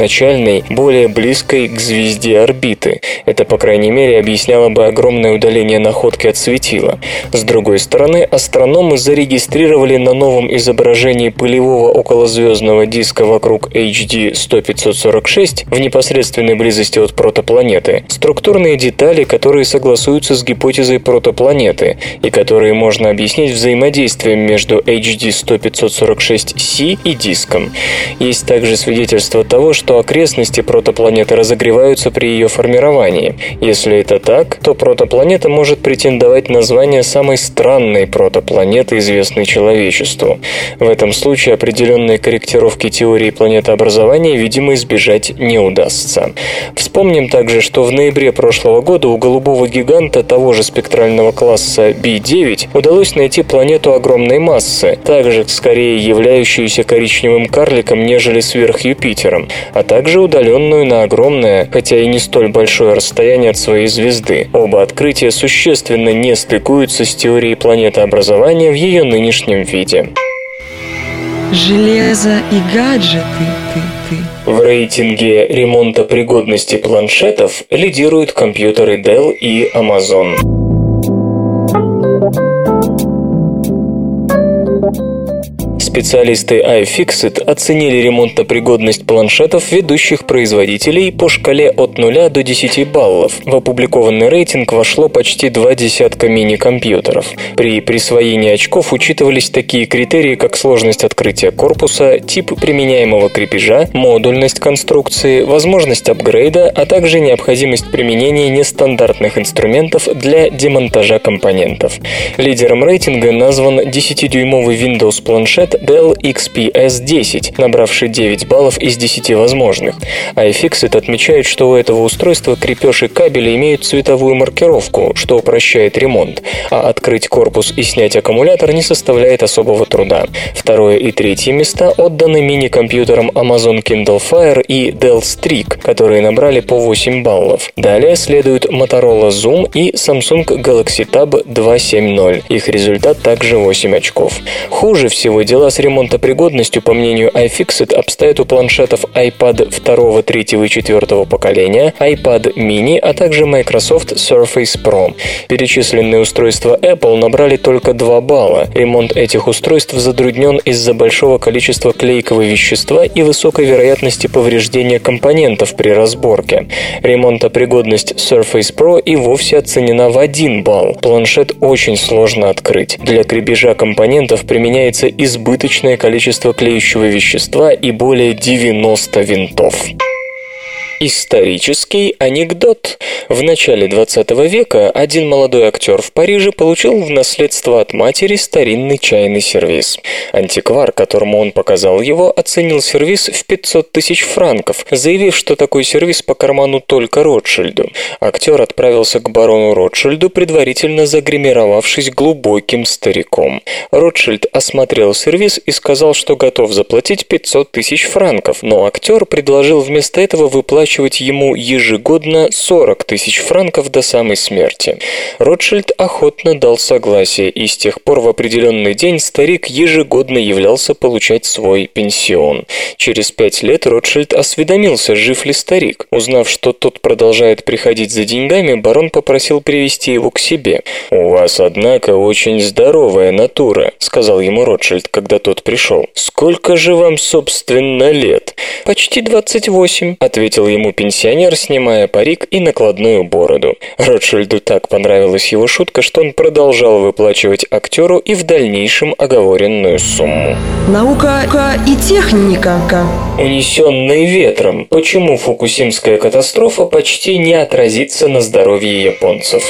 более близкой к звезде орбиты. Это, по крайней мере, объясняло бы огромное удаление находки от светила. С другой стороны, астрономы зарегистрировали на новом изображении пылевого околозвездного диска вокруг HD 10546 в непосредственной близости от протопланеты структурные детали, которые согласуются с гипотезой протопланеты и которые можно объяснить взаимодействием между HD 10546C и диском. Есть также свидетельство того, что окрестности протопланеты разогреваются при ее формировании. Если это так, то протопланета может претендовать на звание самой странной протопланеты, известной человечеству. В этом случае определенные корректировки теории планетообразования, видимо, избежать не удастся. Вспомним также, что в ноябре прошлого года у голубого гиганта того же спектрального класса B9 удалось найти планету огромной массы, также скорее являющуюся коричневым карликом, нежели сверх Юпитером, а также удаленную на огромное, хотя и не столь большое расстояние от своей звезды. Оба открытия существенно не стыкуются с теорией планетообразования в ее нынешнем виде. Железо и гаджеты ты, ты. В рейтинге ремонта пригодности планшетов лидируют компьютеры Dell и Amazon. Специалисты iFixit оценили ремонтопригодность планшетов ведущих производителей по шкале от 0 до 10 баллов. В опубликованный рейтинг вошло почти два десятка мини-компьютеров. При присвоении очков учитывались такие критерии, как сложность открытия корпуса, тип применяемого крепежа, модульность конструкции, возможность апгрейда, а также необходимость применения нестандартных инструментов для демонтажа компонентов. Лидером рейтинга назван 10-дюймовый Windows планшет Dell XPS 10, набравший 9 баллов из 10 возможных. iFixit отмечает, что у этого устройства крепеж и кабели имеют цветовую маркировку, что упрощает ремонт, а открыть корпус и снять аккумулятор не составляет особого труда. Второе и третье места отданы мини-компьютерам Amazon Kindle Fire и Dell Streak, которые набрали по 8 баллов. Далее следуют Motorola Zoom и Samsung Galaxy Tab 270. Их результат также 8 очков. Хуже всего дела с ремонтопригодностью, по мнению iFixit, обстоят у планшетов iPad 2, 3 и 4 поколения, iPad mini, а также Microsoft Surface Pro. Перечисленные устройства Apple набрали только 2 балла. Ремонт этих устройств затруднен из-за большого количества клейкого вещества и высокой вероятности повреждения компонентов при разборке. Ремонтопригодность Surface Pro и вовсе оценена в 1 балл. Планшет очень сложно открыть. Для крепежа компонентов применяется избыточный избыточное количество клеющего вещества и более 90 винтов. Исторический анекдот. В начале 20 века один молодой актер в Париже получил в наследство от матери старинный чайный сервиз. Антиквар, которому он показал его, оценил сервиз в 500 тысяч франков, заявив, что такой сервиз по карману только Ротшильду. Актер отправился к барону Ротшильду, предварительно загримировавшись глубоким стариком. Ротшильд осмотрел сервиз и сказал, что готов заплатить 500 тысяч франков, но актер предложил вместо этого выплачивать выплачивать ему ежегодно 40 тысяч франков до самой смерти. Ротшильд охотно дал согласие, и с тех пор в определенный день старик ежегодно являлся получать свой пенсион. Через пять лет Ротшильд осведомился, жив ли старик. Узнав, что тот продолжает приходить за деньгами, барон попросил привести его к себе. «У вас, однако, очень здоровая натура», — сказал ему Ротшильд, когда тот пришел. «Сколько же вам, собственно, лет?» «Почти двадцать восемь», — ответил ему пенсионер, снимая парик и накладную бороду. Ротшильду так понравилась его шутка, что он продолжал выплачивать актеру и в дальнейшем оговоренную сумму. Наука и техника. Унесенный ветром. Почему фукусимская катастрофа почти не отразится на здоровье японцев?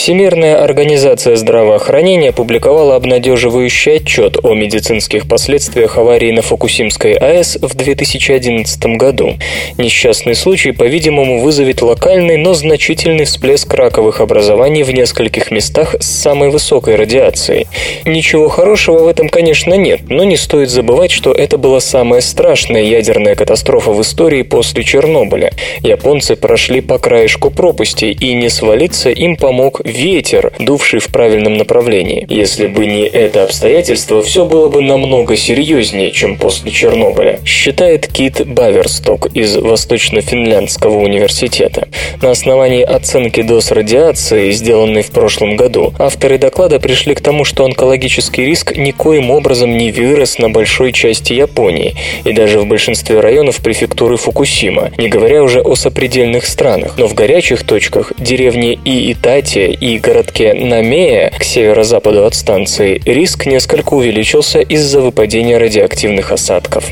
Всемирная организация здравоохранения опубликовала обнадеживающий отчет о медицинских последствиях аварии на Фукусимской АЭС в 2011 году. Несчастный случай, по-видимому, вызовет локальный, но значительный всплеск раковых образований в нескольких местах с самой высокой радиацией. Ничего хорошего в этом, конечно, нет, но не стоит забывать, что это была самая страшная ядерная катастрофа в истории после Чернобыля. Японцы прошли по краешку пропасти, и не свалиться им помог ветер, дувший в правильном направлении. Если бы не это обстоятельство, все было бы намного серьезнее, чем после Чернобыля, считает Кит Баверсток из Восточно-Финляндского университета. На основании оценки доз радиации, сделанной в прошлом году, авторы доклада пришли к тому, что онкологический риск никоим образом не вырос на большой части Японии и даже в большинстве районов префектуры Фукусима, не говоря уже о сопредельных странах. Но в горячих точках деревни Иитати и городке Намея к северо-западу от станции риск несколько увеличился из-за выпадения радиоактивных осадков.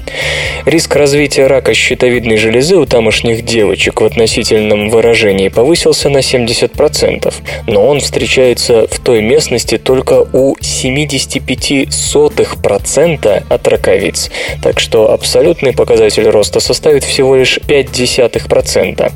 Риск развития рака щитовидной железы у тамошних девочек в относительном выражении повысился на 70%, но он встречается в той местности только у 75% от раковиц, так что абсолютный показатель роста составит всего лишь 0,5%.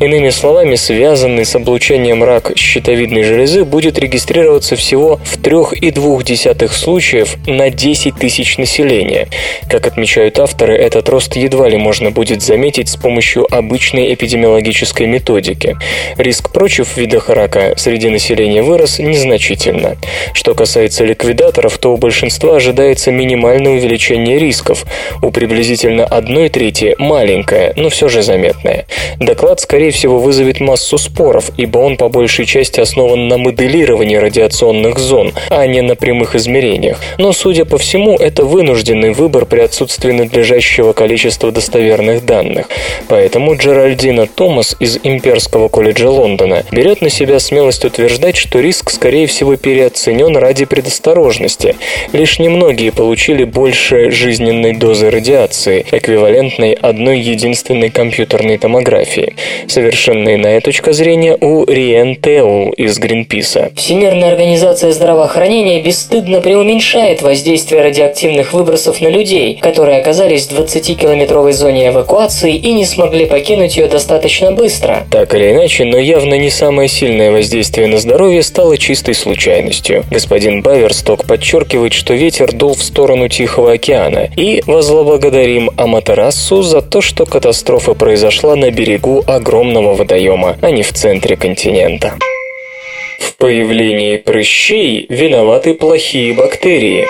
Иными словами, связанный с облучением рак щитовидной щитовидной железы будет регистрироваться всего в 3,2 случаев на 10 тысяч населения. Как отмечают авторы, этот рост едва ли можно будет заметить с помощью обычной эпидемиологической методики. Риск прочих видов рака среди населения вырос незначительно. Что касается ликвидаторов, то у большинства ожидается минимальное увеличение рисков. У приблизительно одной трети маленькое, но все же заметное. Доклад, скорее всего, вызовет массу споров, ибо он по большей части основан основан на моделировании радиационных зон, а не на прямых измерениях. Но, судя по всему, это вынужденный выбор при отсутствии надлежащего количества достоверных данных. Поэтому Джеральдина Томас из Имперского колледжа Лондона берет на себя смелость утверждать, что риск, скорее всего, переоценен ради предосторожности. Лишь немногие получили больше жизненной дозы радиации, эквивалентной одной единственной компьютерной томографии. Совершенно иная точка зрения у Риен Теул из из Гринписа. Всемирная организация здравоохранения бесстыдно преуменьшает воздействие радиоактивных выбросов на людей, которые оказались в 20-километровой зоне эвакуации и не смогли покинуть ее достаточно быстро. Так или иначе, но явно не самое сильное воздействие на здоровье стало чистой случайностью. Господин Баверсток подчеркивает, что ветер дул в сторону Тихого океана, и возблагодарим Аматерасу за то, что катастрофа произошла на берегу огромного водоема, а не в центре континента. В появлении прыщей виноваты плохие бактерии.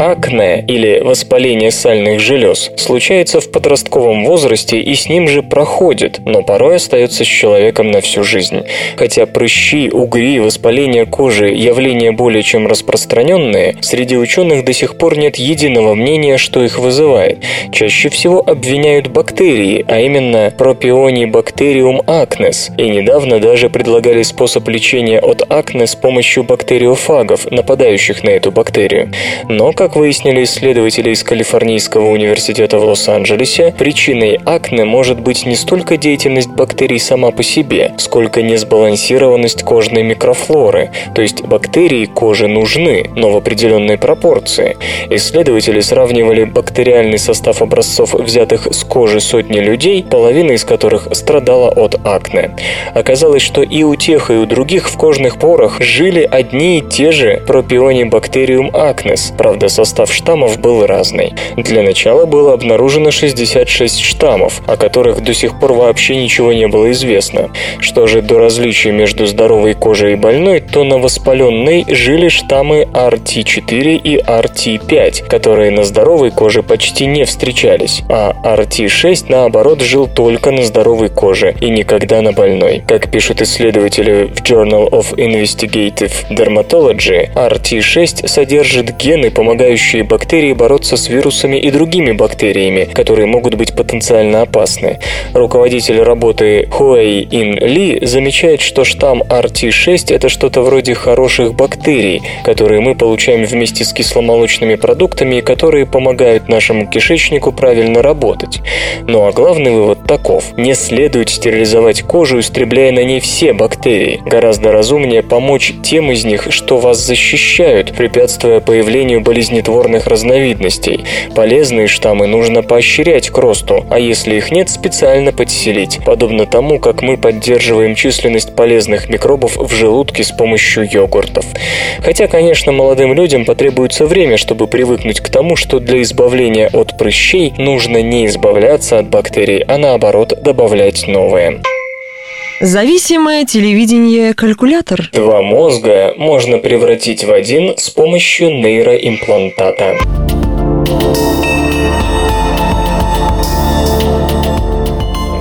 Акне или воспаление сальных желез случается в подростковом возрасте и с ним же проходит, но порой остается с человеком на всю жизнь. Хотя прыщи, угри, воспаление кожи – явления более чем распространенные, среди ученых до сих пор нет единого мнения, что их вызывает. Чаще всего обвиняют бактерии, а именно пропионибактериум акнес, и недавно даже предлагали способ лечения от акне с помощью бактериофагов, нападающих на эту бактерию. Но, как Как выяснили исследователи из Калифорнийского университета в Лос-Анджелесе, причиной акне может быть не столько деятельность бактерий сама по себе, сколько несбалансированность кожной микрофлоры, то есть бактерии кожи нужны, но в определенной пропорции. Исследователи сравнивали бактериальный состав образцов, взятых с кожи сотни людей, половина из которых страдала от акне. Оказалось, что и у тех, и у других в кожных порах жили одни и те же пропионибактериум акнес, правда состав штаммов был разный. Для начала было обнаружено 66 штаммов, о которых до сих пор вообще ничего не было известно. Что же до различия между здоровой кожей и больной, то на воспаленной жили штаммы RT4 и RT5, которые на здоровой коже почти не встречались, а RT6 наоборот жил только на здоровой коже и никогда на больной. Как пишут исследователи в Journal of Investigative Dermatology, RT6 содержит гены, помогающие бактерии бороться с вирусами и другими бактериями, которые могут быть потенциально опасны. Руководитель работы Хуэй Ин Ли замечает, что штамм RT6 – это что-то вроде хороших бактерий, которые мы получаем вместе с кисломолочными продуктами и которые помогают нашему кишечнику правильно работать. Ну а главный вывод таков – не следует стерилизовать кожу, истребляя на ней все бактерии. Гораздо разумнее помочь тем из них, что вас защищают, препятствуя появлению болезнетворных разновидностей. Полезные штаммы нужно поощрять к росту, а если их нет, специально подселить, подобно тому, как мы поддерживаем численность полезных микробов в желудке с помощью йогуртов. Хотя, конечно, молодым людям потребуется время, чтобы привыкнуть к тому, что для избавления от прыщей нужно не избавляться от бактерий, а наоборот добавлять новые. Зависимое телевидение-калькулятор. Два мозга можно превратить в один с помощью нейроимплантата.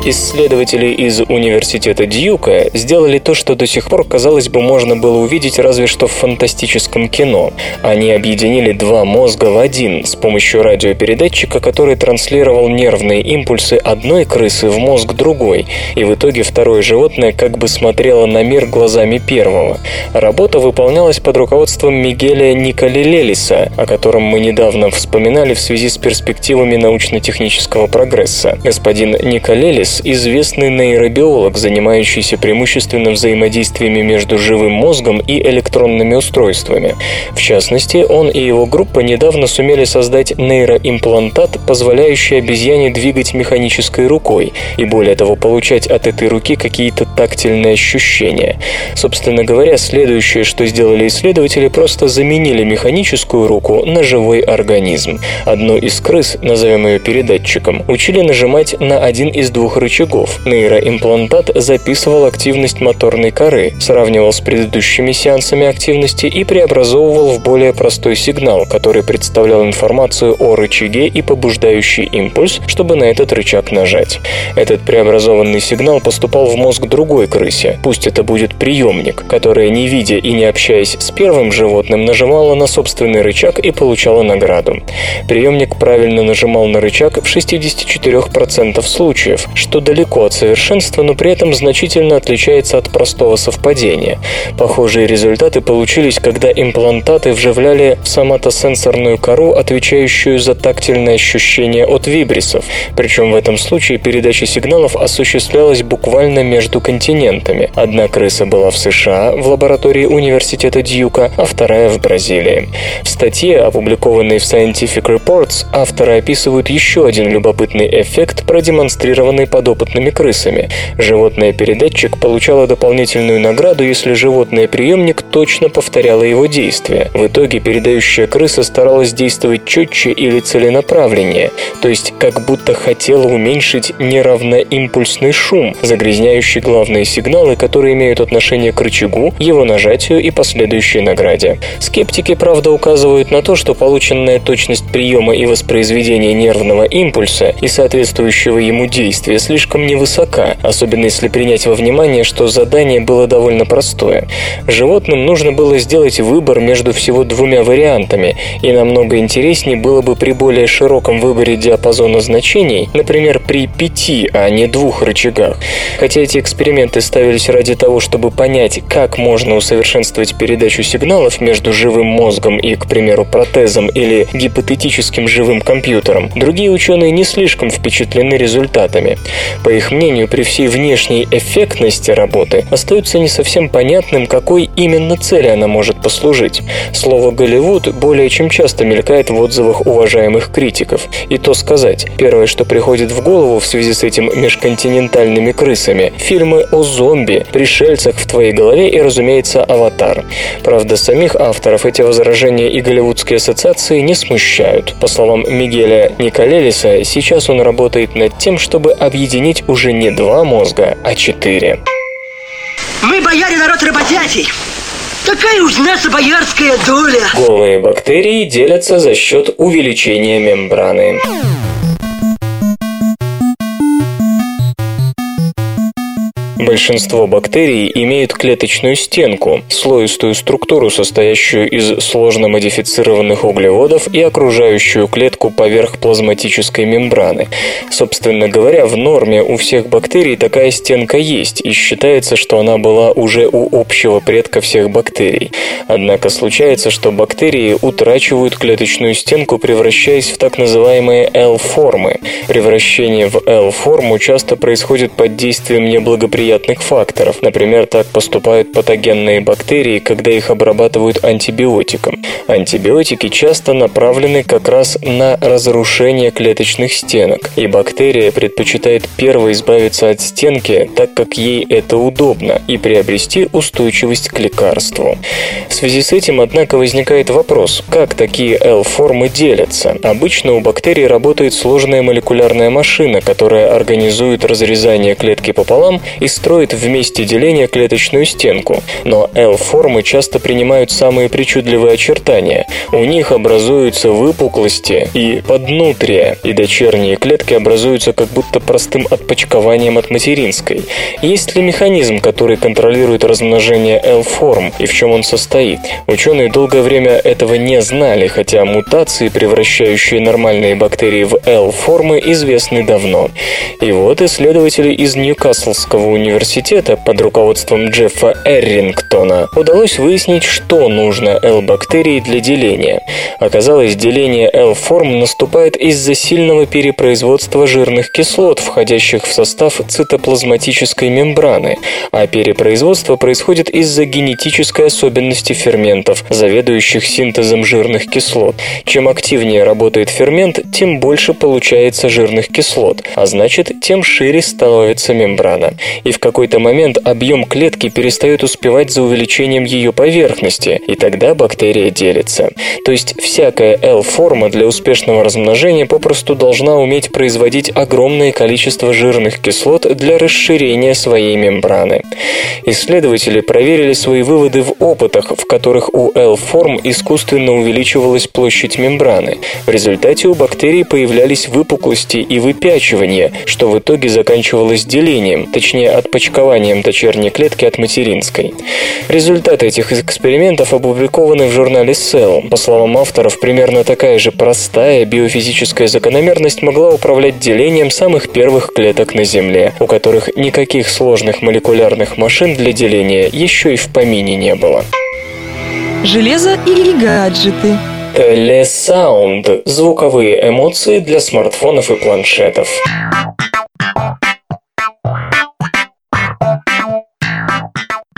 Исследователи из университета Дьюка сделали то, что до сих пор, казалось бы, можно было увидеть разве что в фантастическом кино. Они объединили два мозга в один с помощью радиопередатчика, который транслировал нервные импульсы одной крысы в мозг другой, и в итоге второе животное как бы смотрело на мир глазами первого. Работа выполнялась под руководством Мигеля Николелелиса, о котором мы недавно вспоминали в связи с перспективами научно-технического прогресса. Господин Николелис Известный нейробиолог, занимающийся преимущественно взаимодействиями между живым мозгом и электронными устройствами. В частности, он и его группа недавно сумели создать нейроимплантат, позволяющий обезьяне двигать механической рукой и, более того, получать от этой руки какие-то тактильные ощущения. Собственно говоря, следующее, что сделали исследователи, просто заменили механическую руку на живой организм. Одну из крыс, назовем ее передатчиком, учили нажимать на один из двух рычагов. Нейроимплантат записывал активность моторной коры, сравнивал с предыдущими сеансами активности и преобразовывал в более простой сигнал, который представлял информацию о рычаге и побуждающий импульс, чтобы на этот рычаг нажать. Этот преобразованный сигнал поступал в мозг другой крысе, пусть это будет приемник, которая, не видя и не общаясь с первым животным, нажимала на собственный рычаг и получала награду. Приемник правильно нажимал на рычаг в 64% случаев, что далеко от совершенства, но при этом значительно отличается от простого совпадения. Похожие результаты получились, когда имплантаты вживляли в соматосенсорную кору, отвечающую за тактильное ощущение от вибрисов. Причем в этом случае передача сигналов осуществлялась буквально между континентами. Одна крыса была в США, в лаборатории университета Дьюка, а вторая в Бразилии. В статье, опубликованной в Scientific Reports, авторы описывают еще один любопытный эффект, продемонстрированный по подопытными крысами. Животное-передатчик получало дополнительную награду, если животное-приемник точно повторяло его действия. В итоге передающая крыса старалась действовать четче или целенаправленнее, то есть как будто хотела уменьшить неравноимпульсный шум, загрязняющий главные сигналы, которые имеют отношение к рычагу, его нажатию и последующей награде. Скептики, правда, указывают на то, что полученная точность приема и воспроизведения нервного импульса и соответствующего ему действия слишком невысока, особенно если принять во внимание, что задание было довольно простое. Животным нужно было сделать выбор между всего двумя вариантами, и намного интереснее было бы при более широком выборе диапазона значений, например, при пяти, а не двух рычагах. Хотя эти эксперименты ставились ради того, чтобы понять, как можно усовершенствовать передачу сигналов между живым мозгом и, к примеру, протезом или гипотетическим живым компьютером, другие ученые не слишком впечатлены результатами. По их мнению, при всей внешней эффектности работы остается не совсем понятным, какой именно цели она может послужить. Слово «Голливуд» более чем часто мелькает в отзывах уважаемых критиков. И то сказать, первое, что приходит в голову в связи с этим межконтинентальными крысами – фильмы о зомби, пришельцах в твоей голове и, разумеется, «Аватар». Правда, самих авторов эти возражения и голливудские ассоциации не смущают. По словам Мигеля Николелиса, сейчас он работает над тем, чтобы объединить уже не два мозга, а четыре. Мы, бояре, народ работящий. Такая уж наша боярская доля. Голые бактерии делятся за счет увеличения мембраны. Большинство бактерий имеют клеточную стенку, слоистую структуру, состоящую из сложно модифицированных углеводов и окружающую клетку поверх плазматической мембраны. Собственно говоря, в норме у всех бактерий такая стенка есть, и считается, что она была уже у общего предка всех бактерий. Однако случается, что бактерии утрачивают клеточную стенку, превращаясь в так называемые L-формы. Превращение в L-форму часто происходит под действием неблагоприятных благоприятных факторов. Например, так поступают патогенные бактерии, когда их обрабатывают антибиотиком. Антибиотики часто направлены как раз на разрушение клеточных стенок, и бактерия предпочитает первой избавиться от стенки, так как ей это удобно, и приобрести устойчивость к лекарству. В связи с этим, однако, возникает вопрос, как такие L-формы делятся? Обычно у бактерий работает сложная молекулярная машина, которая организует разрезание клетки пополам и строит в месте деления клеточную стенку, но L-формы часто принимают самые причудливые очертания. У них образуются выпуклости и поднутрия, и дочерние клетки образуются как будто простым отпочкованием от материнской. Есть ли механизм, который контролирует размножение L-форм и в чем он состоит? Ученые долгое время этого не знали, хотя мутации, превращающие нормальные бактерии в L-формы, известны давно. И вот исследователи из Ньюкаслского университета университета под руководством Джеффа Эррингтона удалось выяснить, что нужно L-бактерии для деления. Оказалось, деление L-форм наступает из-за сильного перепроизводства жирных кислот, входящих в состав цитоплазматической мембраны, а перепроизводство происходит из-за генетической особенности ферментов, заведующих синтезом жирных кислот. Чем активнее работает фермент, тем больше получается жирных кислот, а значит, тем шире становится мембрана. И в какой-то момент объем клетки перестает успевать за увеличением ее поверхности, и тогда бактерия делится. То есть всякая L-форма для успешного размножения попросту должна уметь производить огромное количество жирных кислот для расширения своей мембраны. Исследователи проверили свои выводы в опытах, в которых у L-форм искусственно увеличивалась площадь мембраны. В результате у бактерий появлялись выпуклости и выпячивания, что в итоге заканчивалось делением, точнее отпочкованием дочерней клетки от материнской. Результаты этих экспериментов опубликованы в журнале Cell. По словам авторов, примерно такая же простая биофизическая закономерность могла управлять делением самых первых клеток на Земле, у которых никаких сложных молекулярных машин для деления еще и в помине не было. Железо или гаджеты. Телесаунд – звуковые эмоции для смартфонов и планшетов.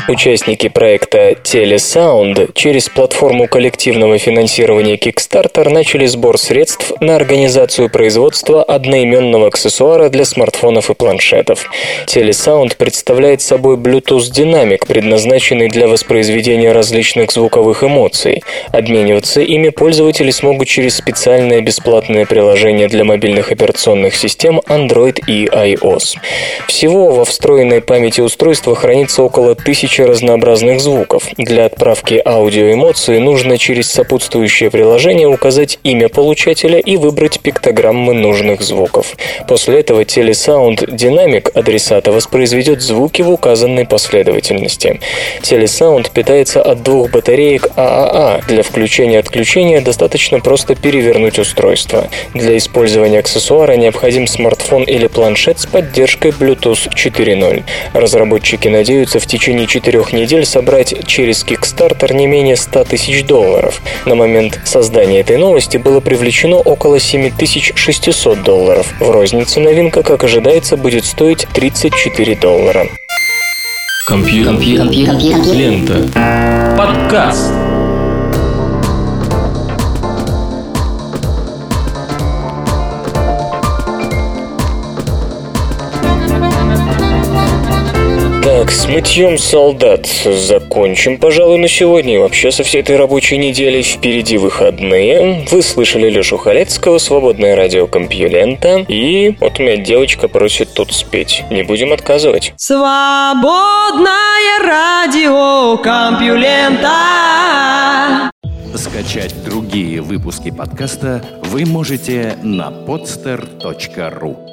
Участники проекта Telesound через платформу коллективного финансирования Kickstarter начали сбор средств на организацию производства одноименного аксессуара для смартфонов и планшетов. Telesound представляет собой Bluetooth-динамик, предназначенный для воспроизведения различных звуковых эмоций. Обмениваться ими пользователи смогут через специальное бесплатное приложение для мобильных операционных систем Android и iOS. Всего во встроенной памяти устройства хранится около тысячи тысячи разнообразных звуков. Для отправки аудиоэмоции нужно через сопутствующее приложение указать имя получателя и выбрать пиктограммы нужных звуков. После этого телесаунд динамик адресата воспроизведет звуки в указанной последовательности. Телесаунд питается от двух батареек ААА. Для включения-отключения достаточно просто перевернуть устройство. Для использования аксессуара необходим смартфон или планшет с поддержкой Bluetooth 4.0. Разработчики надеются в течение четырех недель собрать через Kickstarter не менее 100 тысяч долларов. На момент создания этой новости было привлечено около 7600 долларов. В рознице новинка, как ожидается, будет стоить 34 доллара. Компьютер. Компьютер. Лента. Подкаст. Так, с мытьем солдат закончим, пожалуй, на сегодня. И вообще со всей этой рабочей недели впереди выходные. Вы слышали Лешу Халецкого, свободное радио Компьюлента. И вот у меня девочка просит тут спеть. Не будем отказывать. Свободное радио Компьюлента. Скачать другие выпуски подкаста вы можете на podster.ru